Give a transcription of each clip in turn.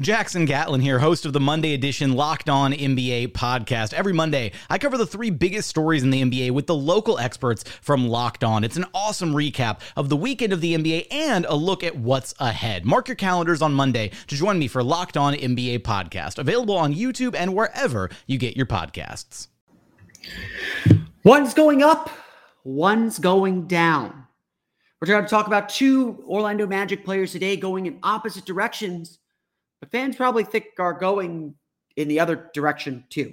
Jackson Gatlin here, host of the Monday edition Locked On NBA podcast. Every Monday, I cover the three biggest stories in the NBA with the local experts from Locked On. It's an awesome recap of the weekend of the NBA and a look at what's ahead. Mark your calendars on Monday to join me for Locked On NBA podcast, available on YouTube and wherever you get your podcasts. One's going up, one's going down. We're going to talk about two Orlando Magic players today going in opposite directions but fans probably think are going in the other direction too.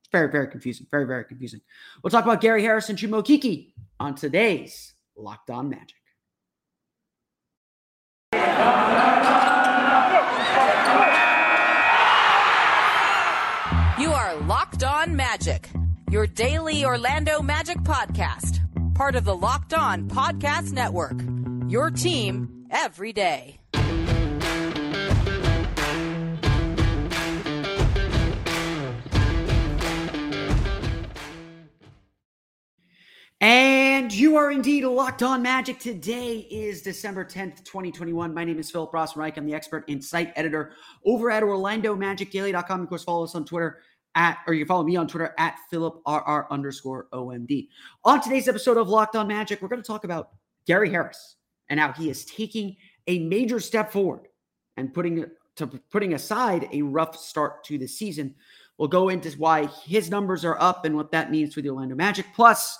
It's very, very confusing. Very, very confusing. We'll talk about Gary Harris and Okeke on today's Locked On Magic. You are Locked On Magic, your daily Orlando Magic podcast, part of the Locked On Podcast Network. Your team every day. And you are indeed locked on magic. Today is December 10th, 2021. My name is Philip Rossman-Reich. I'm the expert and site editor over at OrlandoMagicDaily.com. Of course, follow us on Twitter at, or you can follow me on Twitter at PhilipRR underscore OMD. On today's episode of Locked On Magic, we're going to talk about Gary Harris and how he is taking a major step forward and putting to putting aside a rough start to the season. We'll go into why his numbers are up and what that means for the Orlando Magic. Plus,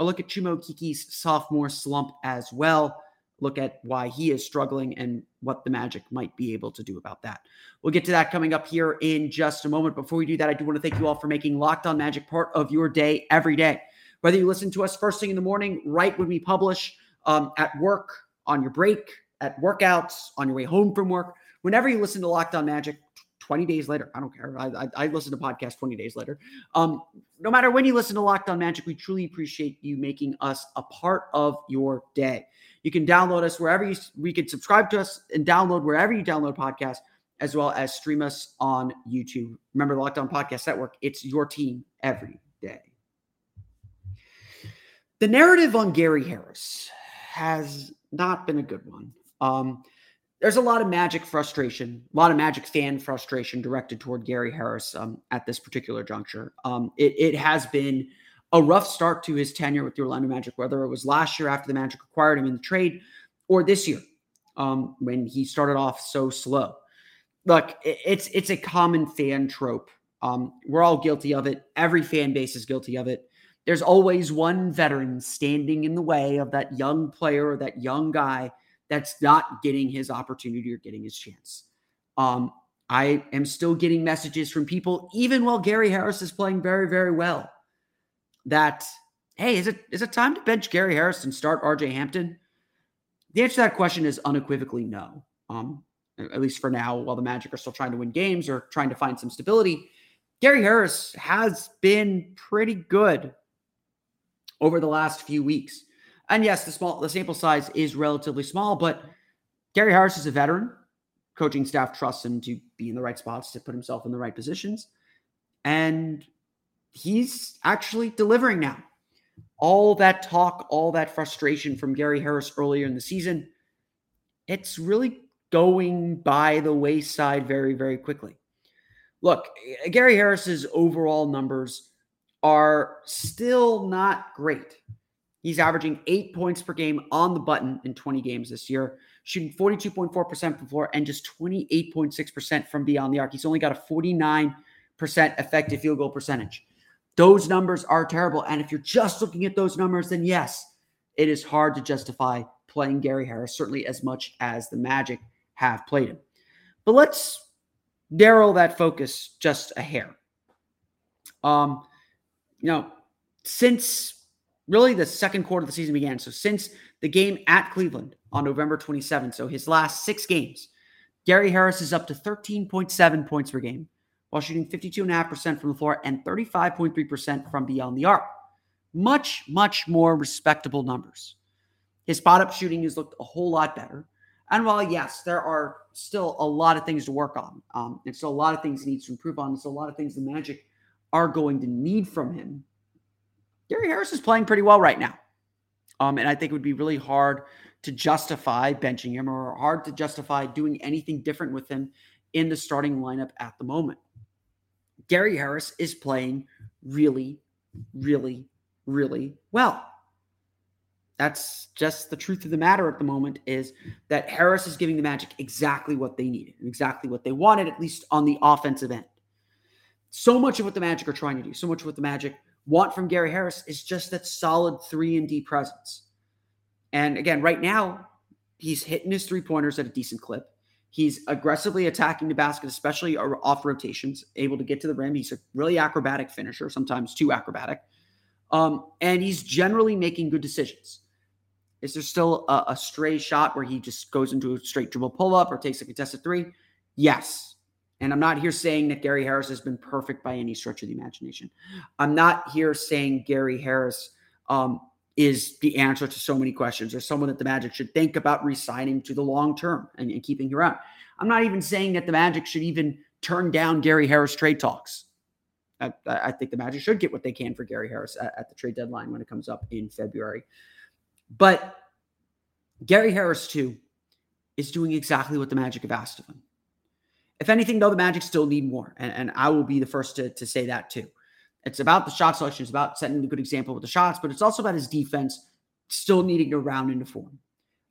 a look at Chuma Okeke's sophomore slump as well. Look at why he is struggling and what the Magic might be able to do about that. We'll get to that coming up here in just a moment. Before we do that, I do want to thank you all for making Locked On Magic part of your day every day. Whether you listen to us first thing in the morning, right when we publish, um, at work, on your break, at workouts, on your way home from work, whenever you listen to Locked On Magic, 20 days later. I don't care. I, I, I listen to podcasts 20 days later. Um, no matter when you listen to Locked On Magic, we truly appreciate you making us a part of your day. You can download us wherever you, we can subscribe to us and download wherever you download podcasts, as well as stream us on YouTube. Remember the Locked On Podcast Network, it's your team every day. The narrative on Gary Harris has not been a good one. Um, there's a lot of magic frustration, a lot of magic fan frustration directed toward Gary Harris um, at this particular juncture. Um, it, it, has been a rough start to his tenure with the Orlando Magic, whether it was last year after the Magic acquired him in the trade or this year um, when he started off so slow. Look, it, it's it's a common fan trope. Um, we're all guilty of it. Every fan base is guilty of it. There's always one veteran standing in the way of that young player or that young guy that's not getting his opportunity or getting his chance. Um, I am still getting messages from people, even while Gary Harris is playing very, very well, that hey, is it is it time to bench Gary Harris and start RJ Hampton? The answer to that question is unequivocally no. Um, at least for now, while the Magic are still trying to win games or trying to find some stability, Gary Harris has been pretty good over the last few weeks. And yes, the small the sample size is relatively small, but Gary Harris is a veteran. Coaching staff trusts him to be in the right spots to put himself in the right positions. And he's actually delivering now. All that talk, all that frustration from Gary Harris earlier in the season, it's really going by the wayside very, very quickly. look, Gary Harris's overall numbers are still not great. He's averaging eight points per game on the button in 20 games this year, shooting 42.4% from floor and just 28.6% from beyond the arc. He's only got a 49% effective field goal percentage. Those numbers are terrible. And if you're just looking at those numbers, then yes, it is hard to justify playing Gary Harris, certainly as much as the Magic have played him. But let's narrow that focus just a hair. Um, you know, since really the second quarter of the season began. So since the game at Cleveland on November 27th, so his last six games, Gary Harris is up to 13.7 points per game while shooting 52.5% from the floor and 35.3% from beyond the arc. Much, much more respectable numbers. His spot up shooting has looked a whole lot better. And while, yes, there are still a lot of things to work on, um, and still a lot of things he needs to improve on, there's a lot of things the Magic are going to need from him Gary Harris is playing pretty well right now. Um, and I think it would be really hard to justify benching him or hard to justify doing anything different with him in the starting lineup at the moment. Gary Harris is playing really, really, really well. That's just the truth of the matter at the moment is that Harris is giving the Magic exactly what they needed and exactly what they wanted, at least on the offensive end. So much of what the Magic are trying to do, so much of what the Magic want from Gary Harris is just that solid three and D presence. And again, right now, he's hitting his three pointers at a decent clip. He's aggressively attacking the basket, especially off rotations, able to get to the rim. He's a really acrobatic finisher, sometimes too acrobatic. Um, and he's generally making good decisions. Is there still a, a stray shot where he just goes into a straight dribble pull up or takes a contested three? Yes. And I'm not here saying that Gary Harris has been perfect by any stretch of the imagination. I'm not here saying Gary Harris um, is the answer to so many questions or someone that the Magic should think about resigning to the long term and, and keeping around. I'm not even saying that the Magic should even turn down Gary Harris trade talks. I, I, think the Magic should get what they can for Gary Harris at, at, the trade deadline when it comes up in February. But Gary Harris, too, is doing exactly what the Magic have asked of him. If anything, though, the Magic still need more. And, and I will be the first to, to say that too. It's about the shot selection, it's about setting a good example with the shots, but it's also about his defense still needing to round into form.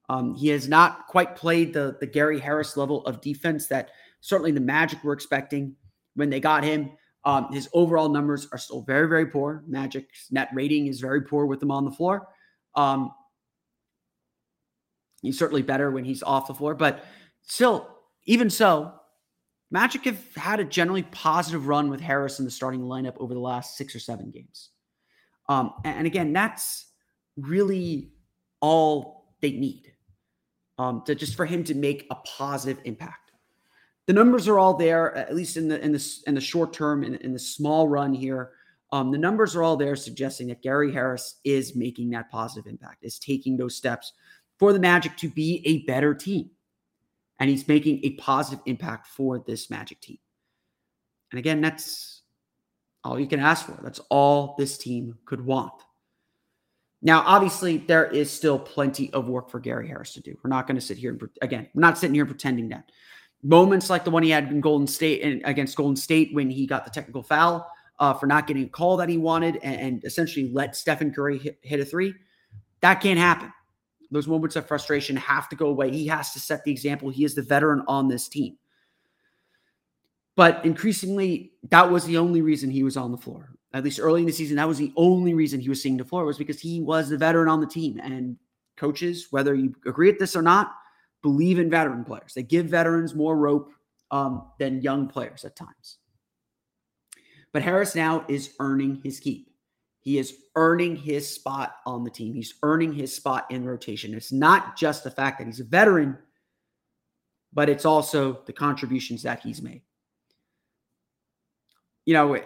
Um, he has not quite played the, the Gary Harris level of defense that certainly the Magic were expecting when they got him. Um, his overall numbers are still very, very poor. Magic's net rating is very poor with him on the floor. Um, he's certainly better when he's off the floor, but still, even so, Magic have had a generally positive run with Harris in the starting lineup over the last six or seven games. Um, and again, that's really all they need um, to just for him to make a positive impact. The numbers are all there, at least in the in the in the short term, in, in the small run here. Um, the numbers are all there, suggesting that Gary Harris is making that positive impact, is taking those steps for the Magic to be a better team and he's making a positive impact for this Magic team. And again, that's all you can ask for. That's all this team could want. Now, obviously, there is still plenty of work for Gary Harris to do. We're not going to sit here and again, we're not sitting here pretending that moments like the one he had in Golden State and against Golden State when he got the technical foul uh, for not getting a call that he wanted and, and essentially let Stephen Curry hit, hit a three, that can't happen. Those moments of frustration have to go away. He has to set the example. He is the veteran on this team. But increasingly, that was the only reason he was on the floor. At least early in the season, that was the only reason he was seeing the floor was because he was the veteran on the team. And coaches, whether you agree with this or not, believe in veteran players. They give veterans more rope um, than young players at times. But Harris now is earning his keep. He is earning his spot on the team. He's earning his spot in rotation. It's not just the fact that he's a veteran, but it's also the contributions that he's made. You know,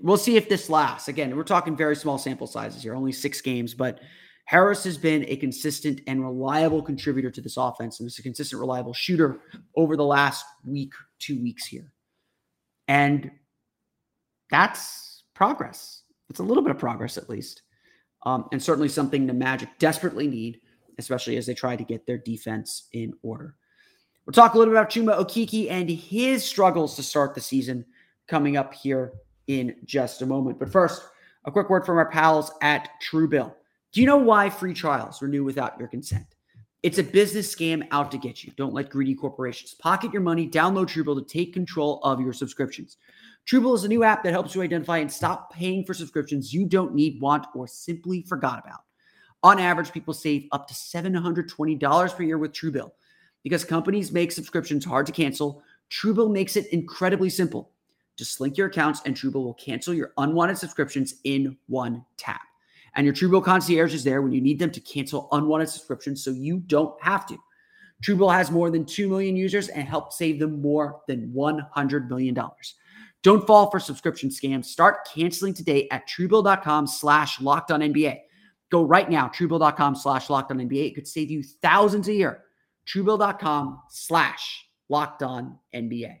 we'll see if this lasts. Again, we're talking very small sample sizes here, only six games, but Harris has been a consistent and reliable contributor to this offense and is a consistent, reliable shooter over the last week, two weeks here. And that's progress. It's a little bit of progress, at least. Um, and certainly something the Magic desperately need, especially as they try to get their defense in order. We'll talk a little bit about Chuma Okeke and his struggles to start the season coming up here in just a moment. But first, a quick word from our pals at Truebill. Do you know why free trials renew without your consent? It's a business scam out to get you. Don't let greedy corporations pocket your money. Download Truebill to take control of your subscriptions. Truebill is a new app that helps you identify and stop paying for subscriptions you don't need, want, or simply forgot about. On average, people save up to $720 per year with Truebill. Because companies make subscriptions hard to cancel, Truebill makes it incredibly simple. Just link your accounts and Truebill will cancel your unwanted subscriptions in one tap. And your Truebill concierge is there when you need them to cancel unwanted subscriptions so you don't have to. Truebill has more than 2 million users and helped save them more than $100 million. Don't fall for subscription scams. Start canceling today at truebill.com slash locked on NBA. Go right now, truebill.com slash locked on NBA. It could save you thousands a year. Truebill.com slash locked on NBA.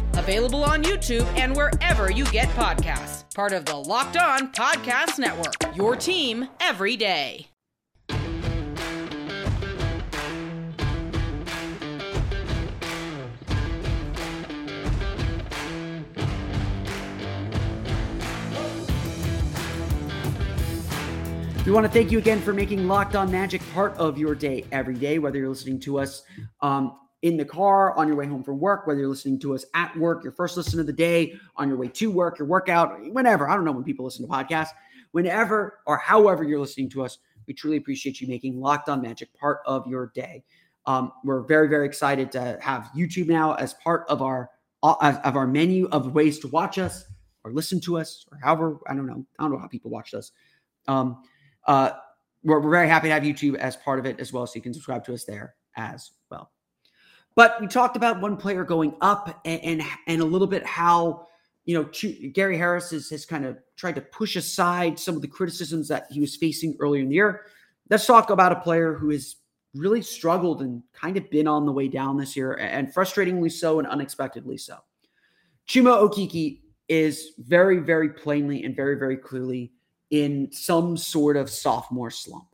available on YouTube and wherever you get podcasts. Part of the Locked On Podcast Network, your team every day. We want to thank you again for making Locked On Magic part of your day every day, whether you're listening to us um, in the car, on your way home from work, whether you're listening to us at work, your first listen of the day, on your way to work, your workout, whenever. I don't know when people listen to podcasts, whenever or however you're listening to us. We truly appreciate you making Locked On Magic part of your day. Um, we're very, very excited to have YouTube now as part of our of our menu of ways to watch us or listen to us or however I don't know I don't know how people watch us. Um, uh, we're, we're very happy to have YouTube as part of it as well, so you can subscribe to us there as well. But we talked about one player going up and and, and a little bit how you know Gary Harris has, has kind of tried to push aside some of the criticisms that he was facing earlier in the year. Let's talk about a player who has really struggled and kind of been on the way down this year, and frustratingly so and unexpectedly so. Chuma Okeke is very, very plainly and very, very clearly in some sort of sophomore slump.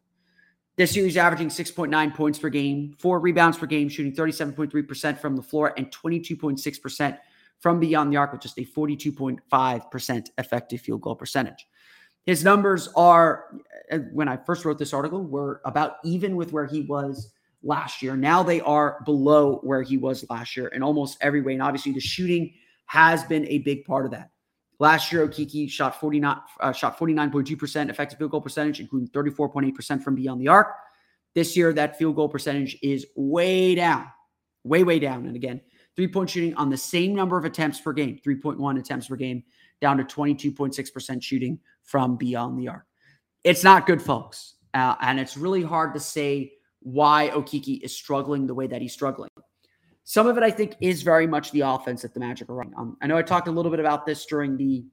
This year, he's averaging 6.9 points per game, four rebounds per game, shooting 37.3% from the floor and 22.6% from beyond the arc, with just a 42.5% effective field goal percentage. His numbers are, uh, when I first wrote this article, were about even with where he was last year. Now they are below where he was last year in almost every way. And obviously, the shooting has been a big part of that. Last year, Okeke shot 49, uh, shot 49.2% effective field goal percentage, including 34.8% from beyond the arc. This year, that field goal percentage is way down, way, way down. And again, three point shooting on the same number of attempts per game, 3.1 attempts per game, down to 22.6% shooting from beyond the arc. It's not good, folks. Uh, and it's really hard to say why Okeke is struggling the way that he's struggling. Some of it, I think, is very much the offense that the Magic are running. Um, I know I talked a little bit about this during the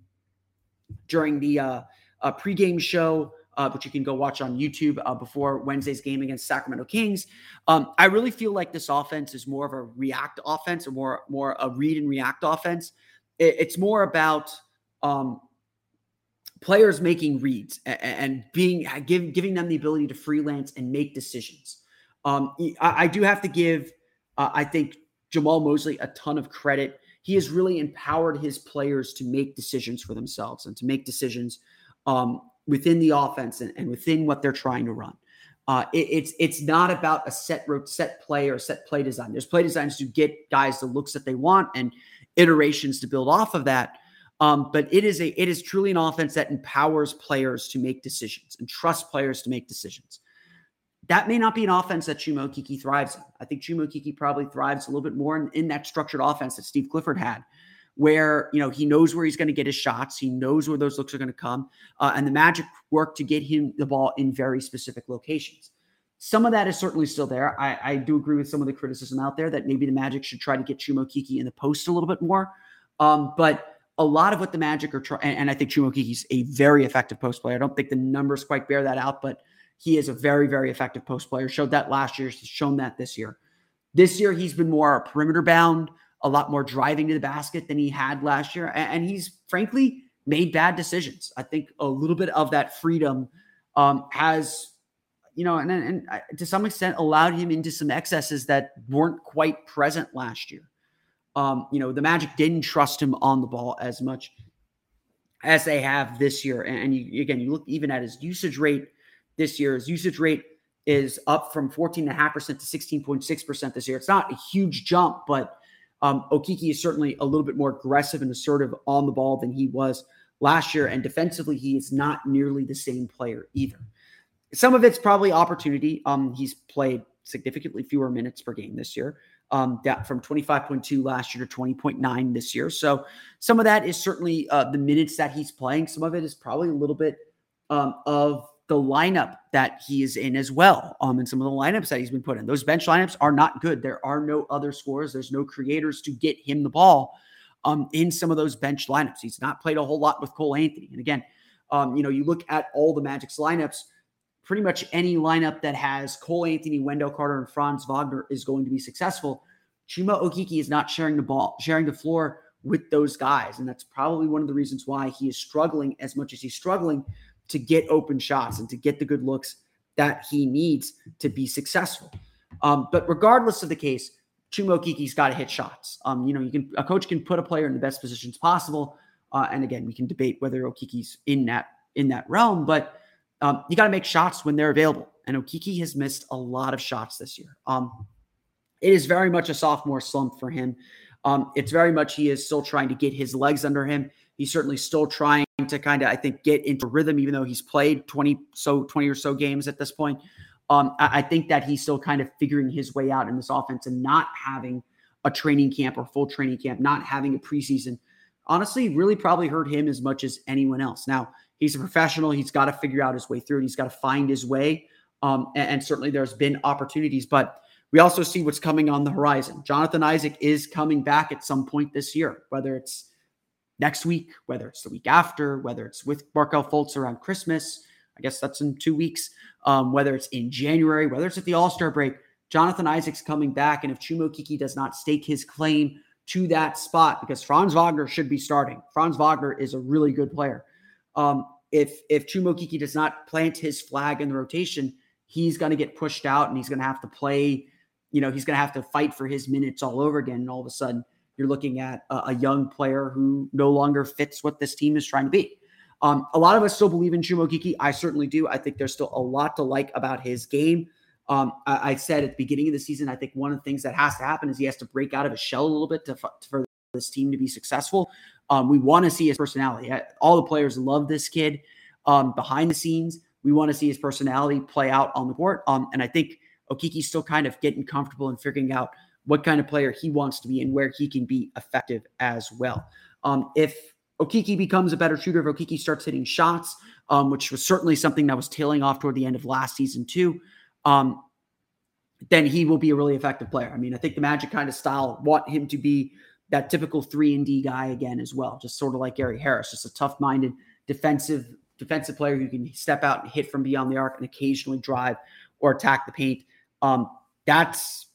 during the uh, uh, pregame show, uh, which you can go watch on YouTube uh, before Wednesday's game against Sacramento Kings. Um, I really feel like this offense is more of a react offense, or more more a read and react offense. It, it's more about um, players making reads and, and being give, giving them the ability to freelance and make decisions. Um, I, I, do have to give, uh, I think, Jamahl Mosley a ton of credit. He has really empowered his players to make decisions for themselves and to make decisions um, within the offense and, and, within what they're trying to run. Uh, it, it's it's not about a set set play or set play design. There's play designs to get guys the looks that they want and iterations to build off of that. Um, but it is a it is truly an offense that empowers players to make decisions and trust players to make decisions that may not be an offense that Chuma Okeke thrives in. I think Chuma Okeke probably thrives a little bit more in, in, that structured offense that Steve Clifford had, where you know he knows where he's going to get his shots, he knows where those looks are going to come, uh, and the Magic work to get him the ball in very specific locations. Some of that is certainly still there. I, I do agree with some of the criticism out there that maybe the Magic should try to get Chuma Okeke in the post a little bit more, um, but. A lot of what the Magic are trying, and, and I think Chuma Okeke's a very effective post player. I don't think the numbers quite bear that out, but he is a very, very effective post player. Showed that last year, he's shown that this year. This year, he's been more perimeter bound, a lot more driving to the basket than he had last year. And he's frankly made bad decisions. I think a little bit of that freedom um, has, you know, and, and to some extent allowed him into some excesses that weren't quite present last year. Um, you know, the Magic didn't trust him on the ball as much as they have this year. And you, again, you look even at his usage rate this year. His usage rate is up from 14.5% to 16.6% this year. It's not a huge jump, but um, Okeke is certainly a little bit more aggressive and assertive on the ball than he was last year. And defensively, he is not nearly the same player either. Some of it's probably opportunity. Um, he's played significantly fewer minutes per game this year, um, that from 25.2 last year to 20.9 this year. So some of that is certainly uh, the minutes that he's playing. Some of it is probably a little bit um, of the lineup that he is in as well. Um, and some of the lineups that he's been put in. Those bench lineups are not good. There are no other scorers. There's no creators to get him the ball um, in some of those bench lineups. He's not played a whole lot with Cole Anthony. And again, um, you know, you look at all the Magic's lineups, pretty much any lineup that has Cole Anthony, Wendell Carter, and Franz Wagner is going to be successful. Chuma Okeke is not sharing the ball, sharing the floor with those guys. And that's probably one of the reasons why he is struggling as much as he's struggling to get open shots and to get the good looks that he needs to be successful. Um, but regardless of the case, Chuma Okeke's got to hit shots. Um, you know, you can a coach can put a player in the best positions possible. Uh, and again, we can debate whether Okeke's in that in that realm, but um, you got to make shots when they're available. And Okeke has missed a lot of shots this year. Um, it is very much a sophomore slump for him. Um, it's very much he is still trying to get his legs under him. He's certainly still trying to kind of, I think, get into rhythm, even though he's played 20 so 20 or so games at this point. Um, I, I think that he's still kind of figuring his way out in this offense and not having a training camp or full training camp, not having a preseason. Honestly, really probably hurt him as much as anyone else. Now, he's a professional. He's got to figure out his way through and he's got to find his way. Um, and, and certainly there's been opportunities, but we also see what's coming on the horizon. Jonathan Isaac is coming back at some point this year, whether it's next week, whether it's the week after, whether it's with Markelle Fultz around Christmas. I guess that's in two weeks. Um, whether it's in January, whether it's at the All Star break, Jonathan Isaac's coming back. And if Chuma Okeke does not stake his claim to that spot, because Franz Wagner should be starting, Franz Wagner is a really good player. Um, if if Chuma Okeke does not plant his flag in the rotation, he's going to get pushed out and he's going to have to play. You know, he's going to have to fight for his minutes all over again. And all of a sudden, you're looking at a, a young player who no longer fits what this team is trying to be. Um, a lot of us still believe in Chuma Okeke. I certainly do. I think there's still a lot to like about his game. Um, I, I, said at the beginning of the season, I think one of the things that has to happen is he has to break out of his shell a little bit to for this team to be successful. Um, we want to see his personality. All the players love this kid um, behind the scenes. We want to see his personality play out on the court. Um, and I think Okeke's still kind of getting comfortable and figuring out what kind of player he wants to be and where he can be effective as well. Um, if Okeke becomes a better shooter, if Okeke starts hitting shots, um, which was certainly something that was tailing off toward the end of last season too, um, then he will be a really effective player. I mean, I think the Magic kind of style want him to be that typical three and D guy again as well, just sort of like Gary Harris, just a tough-minded defensive defensive player who can step out and hit from beyond the arc and occasionally drive or attack the paint. Um, that's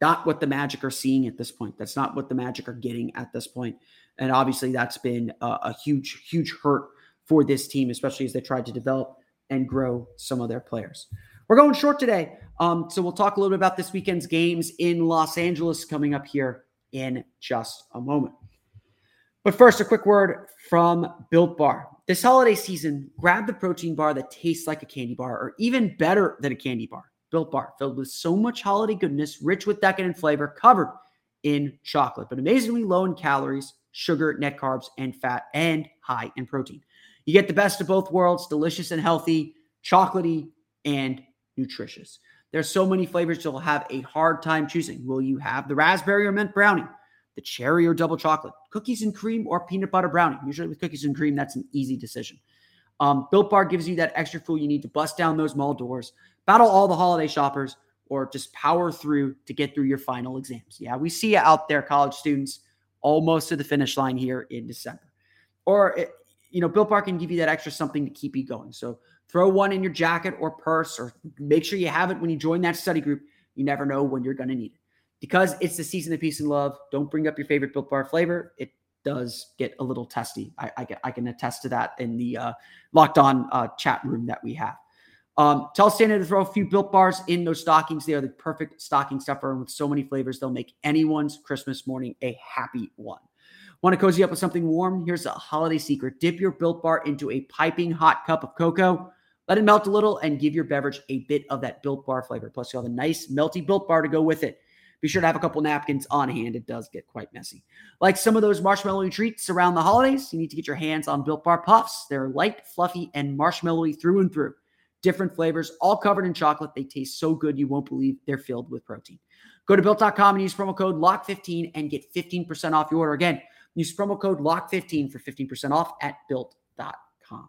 not what the Magic are seeing at this point. That's not what the Magic are getting at this point. And obviously, that's been a, a huge, huge hurt for this team, especially as they tried to develop and grow some of their players. We're going short today. Um, so we'll talk a little bit about this weekend's games in Los Angeles coming up here in just a moment. But first, a quick word from Built Bar. This holiday season, grab the protein bar that tastes like a candy bar or even better than a candy bar. Built Bar, filled with so much holiday goodness, rich with decadent flavor, covered in chocolate, but amazingly low in calories, sugar, net carbs, and fat, and high in protein. You get the best of both worlds, delicious and healthy, chocolatey and nutritious. There's so many flavors you'll have a hard time choosing. Will you have the raspberry or mint brownie, the cherry or double chocolate, cookies and cream or peanut butter brownie? Usually with cookies and cream, that's an easy decision. Um, Built Bar gives you that extra fuel you need to bust down those mall doors battle all the holiday shoppers, or just power through to get through your final exams. Yeah, we see you out there, college students, almost to the finish line here in December. Or, it, you know, Built Bar can give you that extra something to keep you going. So Throw one in your jacket or purse, or make sure you have it when you join that study group. You never know when you're going to need it. Because it's the season of peace and love, don't bring up your favorite Built Bar flavor. It does get a little testy. I, I, I can attest to that in the uh, locked on uh, chat room that we have. Um, tell Santa to throw a few built bars in those stockings. They are the perfect stocking stuffer. And with so many flavors, they'll make anyone's Christmas morning a happy one. Want to cozy up with something warm? Here's a holiday secret dip your built bar into a piping hot cup of cocoa. Let it melt a little and give your beverage a bit of that built bar flavor. Plus, you'll have a nice melty built bar to go with it. Be sure to have a couple napkins on hand. It does get quite messy. Like some of those marshmallow treats around the holidays, you need to get your hands on Built Bar Puffs. They're light, fluffy, and marshmallowy through and through. Different flavors, all covered in chocolate. They taste so good you won't believe they're filled with protein. Go to built.com and use promo code LOCK15 and get 15% off your order. Again, use promo code LOCK15 for 15% off at built.com.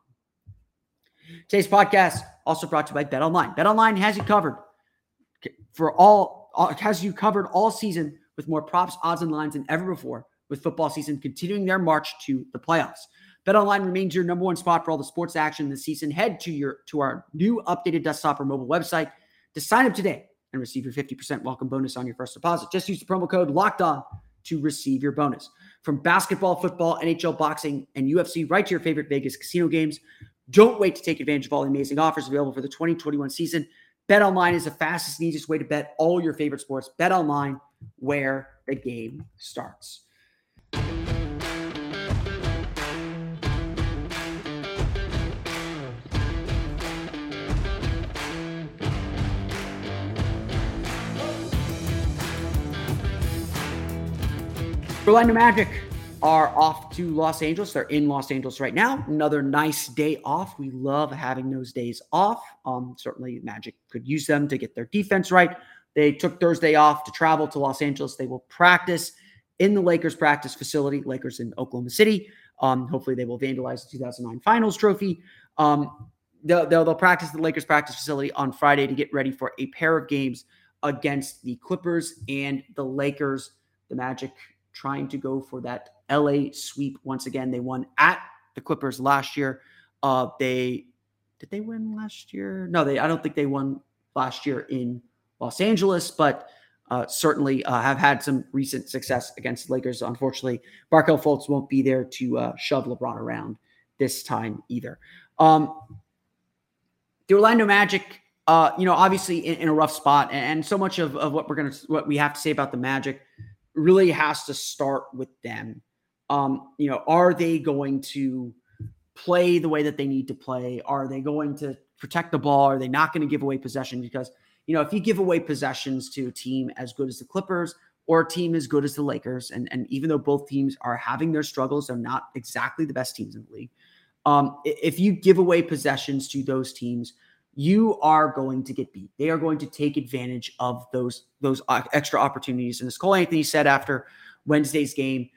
Today's podcast also brought to you by Bet Online. Bet Online has you covered for all has you covered all season with more props, odds, and lines than ever before, with football season continuing their march to the playoffs. BetOnline remains your number one spot for all the sports action this season. Head to your to our new updated desktop or mobile website to sign up today and receive your 50% welcome bonus on your first deposit. Just use the promo code locked on to receive your bonus. From basketball, football, NHL, boxing, and UFC, right to your favorite Vegas casino games. Don't wait to take advantage of all the amazing offers available for the 2021 season. Bet online is the fastest and easiest way to bet all your favorite sports. Bet online, where the game starts. Orlando Magic are off to Los Angeles. They're in Los Angeles right now. Another nice day off. We love having those days off. Um, certainly, Magic could use them to get their defense right. They took Thursday off to travel to Los Angeles. They will practice in the Lakers practice facility, Lakers in Oklahoma City. Um, hopefully, they will vandalize the 2009 Finals trophy. Um, they'll, they'll, they'll practice the Lakers practice facility on Friday to get ready for a pair of games against the Clippers and the Lakers. The Magic trying to go for that LA sweep once again. They won at the Clippers last year. Uh, they did they win last year? No, they. I don't think they won last year in Los Angeles, but uh, certainly uh, have had some recent success against the Lakers. Unfortunately, Markelle Fultz won't be there to uh, shove LeBron around this time either. Um, the Orlando Magic, uh, you know, obviously in, in, a rough spot, and, and so much of, of what we're gonna what we have to say about the Magic really has to start with them. Um, you know, are they going to play the way that they need to play? Are they going to protect the ball? Are they not going to give away possession? Because, you know, if you give away possessions to a team as good as the Clippers or a team as good as the Lakers, and, and even though both teams are having their struggles, they're not exactly the best teams in the league. Um, if you give away possessions to those teams, you are going to get beat. They are going to take advantage of those those uh, extra opportunities. And as Cole Anthony said after Wednesday's game,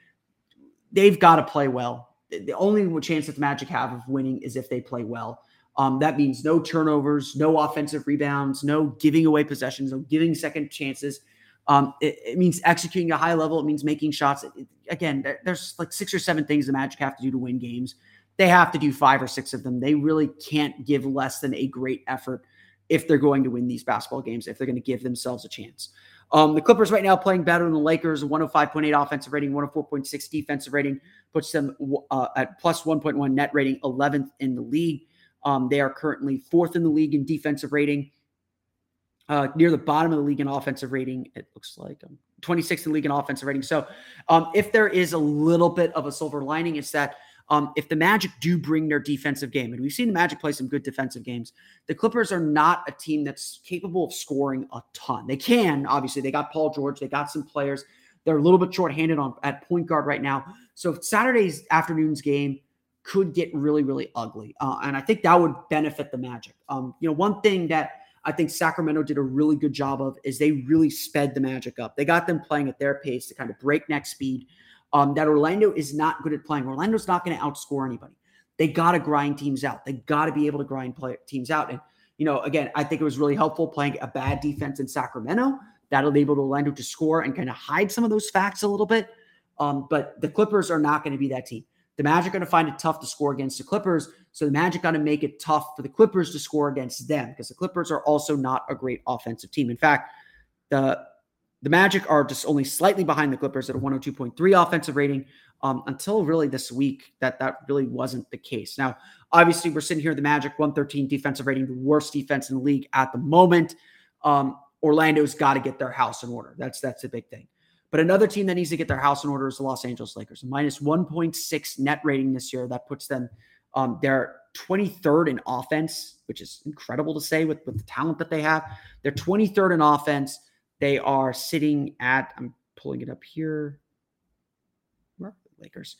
they've got to play well. The only chance that the Magic have of winning is if they play well. Um, that means no turnovers, no offensive rebounds, no giving away possessions, no giving second chances. Um, it, it, means executing a high level. It means making shots. It, again, there, there's like six or seven things the Magic have to do to win games they have to do five or six of them. They really can't give less than a great effort if they're going to win these basketball games, if they're going to give themselves a chance. Um, the Clippers right now playing better than the Lakers, 105.8 offensive rating, 104.6 defensive rating, puts them uh, at plus 1.1 net rating, 11th in the league. Um, they are currently fourth in the league in defensive rating, uh, near the bottom of the league in offensive rating. It looks like um, 26th in the league in offensive rating. So, um, if there is a little bit of a silver lining, it's that um, if the Magic do bring their defensive game, and we've seen the Magic play some good defensive games, the Clippers are not a team that's capable of scoring a ton. They can, obviously, they got Paul George, they got some players. They're a little bit shorthanded on at point guard right now. So Saturday's afternoon's game could get really, really ugly, uh, and I think that would benefit the Magic. Um, you know, one thing that I think Sacramento did a really good job of is they really sped the Magic up. They got them playing at their pace to kind of breakneck speed um, that Orlando is not good at playing. Orlando's not going to outscore anybody. They got to grind teams out. They got to be able to grind play, teams out. And, you know, again, I think it was really helpful playing a bad defense in Sacramento. That enabled Orlando to score and kind of hide some of those facts a little bit. Um, but the Clippers are not going to be that team. The Magic are going to find it tough to score against the Clippers. So the Magic got to make it tough for the Clippers to score against them because the Clippers are also not a great offensive team. In fact, the the Magic are just only slightly behind the Clippers at a 102.3 offensive rating. Um, until really this week, that that really wasn't the case. Now, obviously, we're sitting here the Magic 113 defensive rating, the worst defense in the league at the moment. Um, Orlando's got to get their house in order. That's that's a big thing. But another team that needs to get their house in order is the Los Angeles Lakers. Minus 1.6 net rating this year. That puts them, um, they're 23rd in offense, which is incredible to say with, with the talent that they have. They're 23rd in offense. They are sitting at, I'm pulling it up here. Where are the Lakers?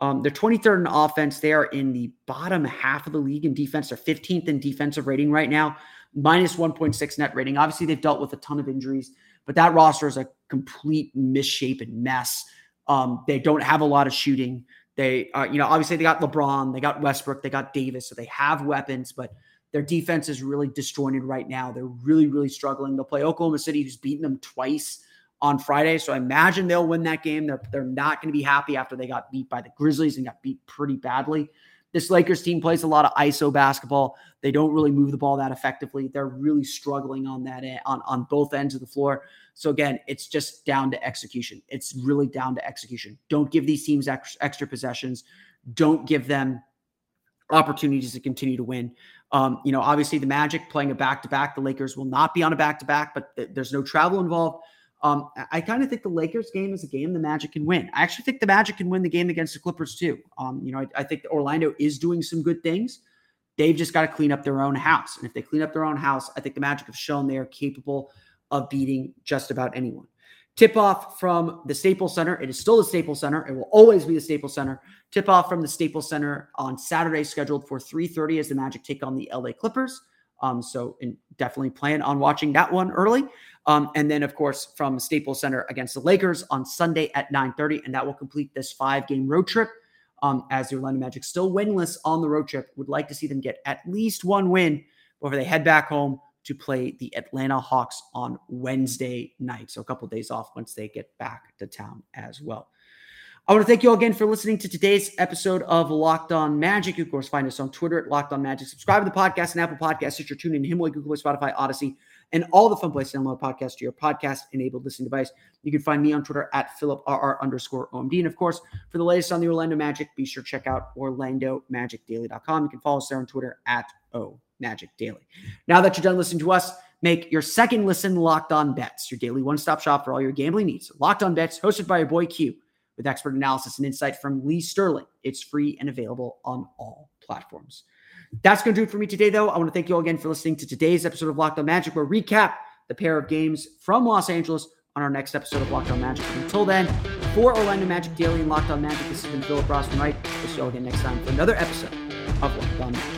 Um, they're 23rd in offense. They are in the bottom half of the league in defense. They're 15th in defensive rating right now, minus 1.6 net rating. Obviously, they've dealt with a ton of injuries. But that roster is a complete misshapen mess. Um, they don't have a lot of shooting. They, uh, you know, obviously they got LeBron, they got Westbrook, they got Davis, so they have weapons, but their defense is really disjointed right now. They're really, really struggling. They'll play Oklahoma City, who's beaten them twice on Friday. So I imagine they'll win that game. They're, they're not going to be happy after they got beat by the Grizzlies and got beat pretty badly. This Lakers team plays a lot of ISO basketball. They don't really move the ball that effectively. They're really struggling on that on on both ends of the floor. So again, it's just down to execution. It's really down to execution. Don't give these teams extra, extra possessions. Don't give them opportunities to continue to win. Um, you know, obviously the Magic playing a back to back. The Lakers will not be on a back to back, but th- there's no travel involved. Um, I kind of think the Lakers game is a game the Magic can win. I actually think the Magic can win the game against the Clippers too. Um, you know, I, I think Orlando is doing some good things. They've just got to clean up their own house. And if they clean up their own house, I think the Magic have shown they are capable of beating just about anyone. Tip off from the Staples Center. It is still the Staples Center. It will always be the Staples Center. Tip off from the Staples Center on Saturday, scheduled for 3:30 as the Magic take on the LA Clippers. Um, so definitely plan on watching that one early. Um, and then, of course, from Staples Center against the Lakers on Sunday at 9:30, and that will complete this five-game road trip. Um, as the Orlando Magic still winless on the road trip, would like to see them get at least one win before they head back home to play the Atlanta Hawks on Wednesday night. So a couple of days off once they get back to town as well. I want to thank you all again for listening to today's episode of Locked On Magic. You, of course, find us on Twitter at Locked On Magic. Subscribe to the podcast and Apple Podcasts, Stitcher, TuneIn, Himalaya, Google Spotify, Odyssey, and all the fun places to download podcasts to your podcast-enabled listening device. You can find me on Twitter at PhilipRR underscore OMD. And, of course, for the latest on the Orlando Magic, be sure to check out OrlandoMagicDaily.com. You can follow us there on Twitter at O Magic Daily. Now that you're done listening to us, make your second listen Locked On Bets, your daily one-stop shop for all your gambling needs. Locked On Bets, hosted by your boy Q with expert analysis and insight from Lee Sterling. It's free and available on all platforms. That's going to do it for me today, though. I want to thank you all again for listening to today's episode of Locked On Magic, where we recap the pair of games from Los Angeles on our next episode of Locked On Magic. Until then, for Orlando Magic Daily and Locked On Magic, this has been Philip Rossman-Reich. We'll see you all again next time for another episode of Locked On Magic.